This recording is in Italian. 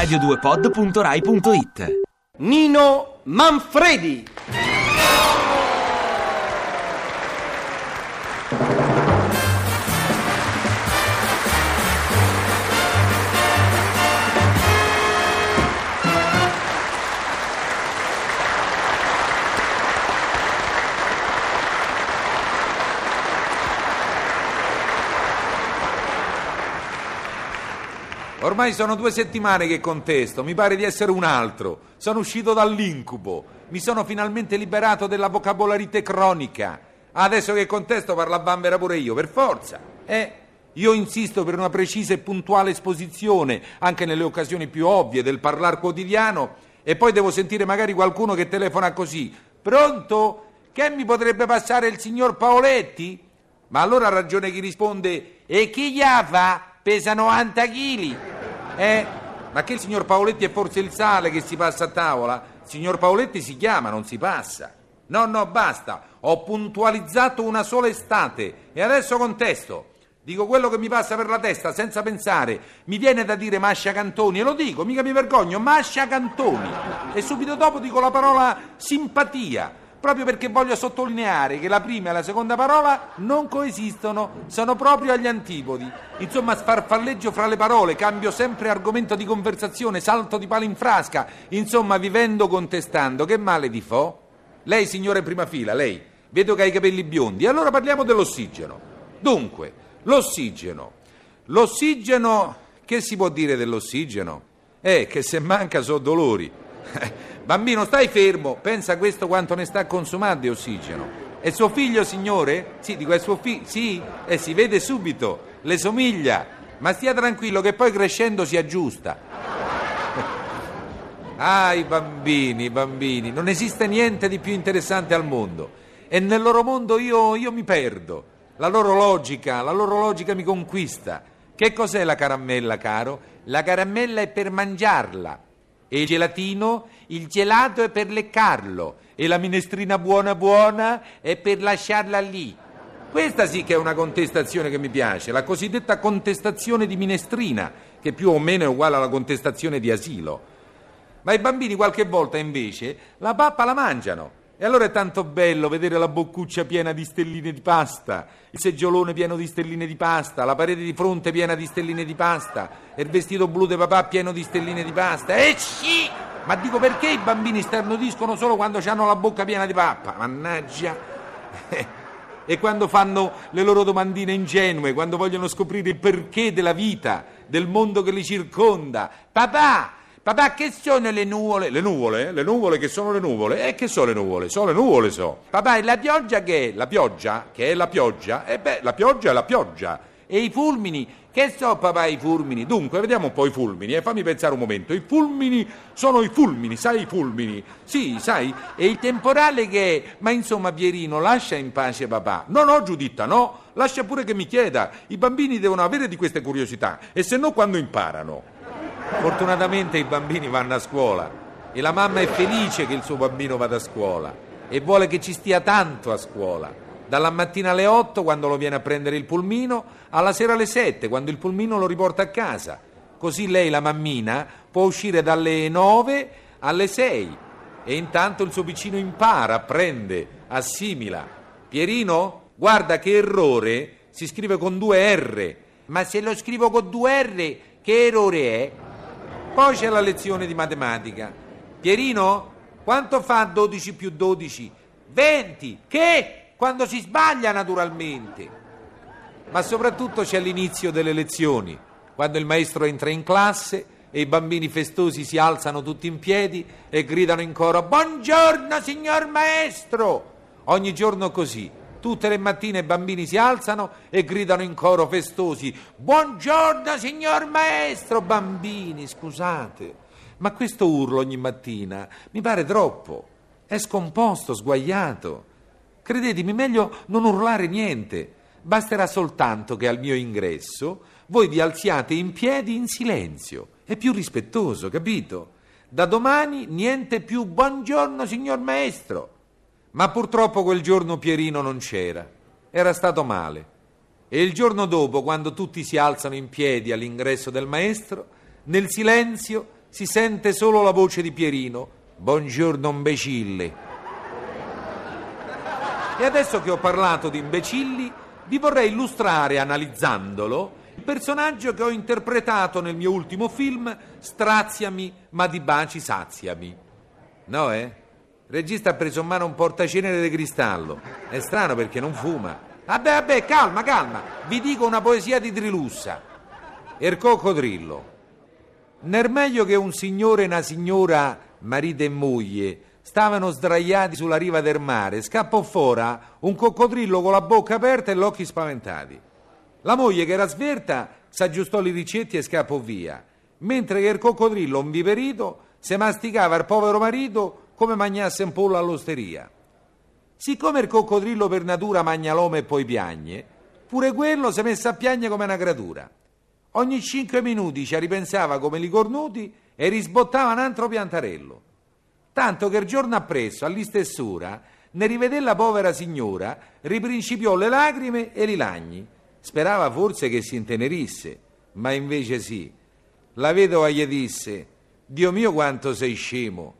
radio2pod.rai.it Nino Manfredi. Ormai sono due settimane che contesto, mi pare di essere un altro. Sono uscito dall'incubo, mi sono finalmente liberato della vocabolarità cronica. Adesso che contesto parla a bambera pure io, per forza. Eh, io insisto per una precisa e puntuale esposizione, anche nelle occasioni più ovvie del parlar quotidiano, e poi devo sentire magari qualcuno che telefona così. Pronto? Che mi potrebbe passare il signor Paoletti? Ma allora ha ragione chi risponde, e chi gli fa? Pesa 90 kg. Eh, ma che il signor Paoletti è forse il sale che si passa a tavola? Il signor Paoletti si chiama, non si passa. No, no, basta. Ho puntualizzato una sola estate e adesso contesto. Dico quello che mi passa per la testa senza pensare. Mi viene da dire Mascia Cantoni e lo dico, mica mi vergogno, Mascia Cantoni. E subito dopo dico la parola simpatia, proprio perché voglio sottolineare che la prima e la seconda parola non coesistono, sono proprio agli antipodi. Insomma, sfarfalleggio fra le parole, cambio sempre argomento di conversazione, salto di palo in frasca, insomma, vivendo contestando. Che male di fo? Lei, signore prima fila, lei, vedo che ha i capelli biondi, allora parliamo dell'ossigeno. Dunque, l'ossigeno. L'ossigeno, che si può dire dell'ossigeno? Eh, che se manca so dolori. Bambino, stai fermo, pensa questo quanto ne sta consumando di ossigeno. È suo figlio, signore? Sì, dico, è suo figlio. Sì, e si vede subito, le somiglia. Ma stia tranquillo che poi crescendo si aggiusta. Ah, i bambini, i bambini, non esiste niente di più interessante al mondo. E nel loro mondo io, io mi perdo. La loro logica, la loro logica mi conquista. Che cos'è la caramella, caro? La caramella è per mangiarla. E il gelatino? Il gelato è per leccarlo. E la minestrina buona buona è per lasciarla lì. Questa sì che è una contestazione che mi piace, la cosiddetta contestazione di minestrina, che più o meno è uguale alla contestazione di asilo. Ma i bambini qualche volta invece la pappa la mangiano. E allora è tanto bello vedere la boccuccia piena di stelline di pasta, il seggiolone pieno di stelline di pasta, la parete di fronte piena di stelline di pasta, e il vestito blu di papà pieno di stelline di pasta. E sì! Ma dico perché i bambini sternudiscono solo quando hanno la bocca piena di pappa? Mannaggia! e quando fanno le loro domandine ingenue, quando vogliono scoprire il perché della vita, del mondo che li circonda. Papà! Papà, che sono le nuvole? Le nuvole? Le nuvole che sono le nuvole? E che sono le nuvole? Sono le nuvole, so. Papà, e la pioggia che è? La pioggia? Che è la pioggia? E beh, la pioggia è la pioggia. E i fulmini? Che so, papà, i fulmini? Dunque, vediamo un po' i fulmini, e fammi pensare un momento. I fulmini sono i fulmini, sai i fulmini? Sì, sai? E il temporale che è? Ma insomma, Pierino, lascia in pace papà. No, no, Giuditta, no. Lascia pure che mi chieda. I bambini devono avere di queste curiosità, e se no quando imparano? Fortunatamente i bambini vanno a scuola e la mamma è felice che il suo bambino vada a scuola e vuole che ci stia tanto a scuola. Dalla mattina alle 8 quando lo viene a prendere il pulmino, alla sera alle 7 quando il pulmino lo riporta a casa. Così lei, la mammina, può uscire dalle 9 alle 6 e intanto il suo vicino impara, apprende, assimila. Pierino, guarda che errore si scrive con due R. Ma se lo scrivo con due R, che errore è? Poi c'è la lezione di matematica. Pierino, quanto fa 12 più 12? 20. Che? Quando si sbaglia naturalmente. Ma soprattutto c'è l'inizio delle lezioni, quando il maestro entra in classe e i bambini festosi si alzano tutti in piedi e gridano in coro Buongiorno signor maestro! Ogni giorno così. Tutte le mattine i bambini si alzano e gridano in coro festosi Buongiorno signor maestro! Bambini, scusate, ma questo urlo ogni mattina mi pare troppo. È scomposto, sguagliato. Credetemi, meglio non urlare niente. Basterà soltanto che al mio ingresso voi vi alziate in piedi in silenzio. È più rispettoso, capito? Da domani niente più buongiorno signor maestro. Ma purtroppo quel giorno Pierino non c'era. Era stato male. E il giorno dopo, quando tutti si alzano in piedi all'ingresso del maestro, nel silenzio si sente solo la voce di Pierino. Buongiorno imbecille. E adesso che ho parlato di imbecilli, vi vorrei illustrare, analizzandolo, il personaggio che ho interpretato nel mio ultimo film, Straziami, ma di baci saziami. No, eh? Il regista ha preso in mano un portacenere di cristallo. È strano perché non fuma. Vabbè, vabbè, calma, calma. Vi dico una poesia di Trilussa. Er coccodrillo. Nel meglio che un signore e una signora, marito e moglie, stavano sdraiati sulla riva del mare, scappò fuori un coccodrillo con la bocca aperta e gli occhi spaventati. La moglie, che era sverta, s'aggiustò i ricetti e scappò via, mentre che il coccodrillo, inviperito, se masticava il povero marito come magnasse un pollo all'osteria. Siccome il coccodrillo per natura magna l'uomo e poi piagne, pure quello si messe a piagne come una creatura. Ogni cinque minuti ci ripensava come li cornuti e risbottava un altro piantarello. Tanto che il giorno appresso, all'istessura, ne rivedè la povera signora, riprincipiò le lacrime e i lagni. Sperava forse che si intenerisse, ma invece sì. La vedova gli disse: Dio mio, quanto sei scemo!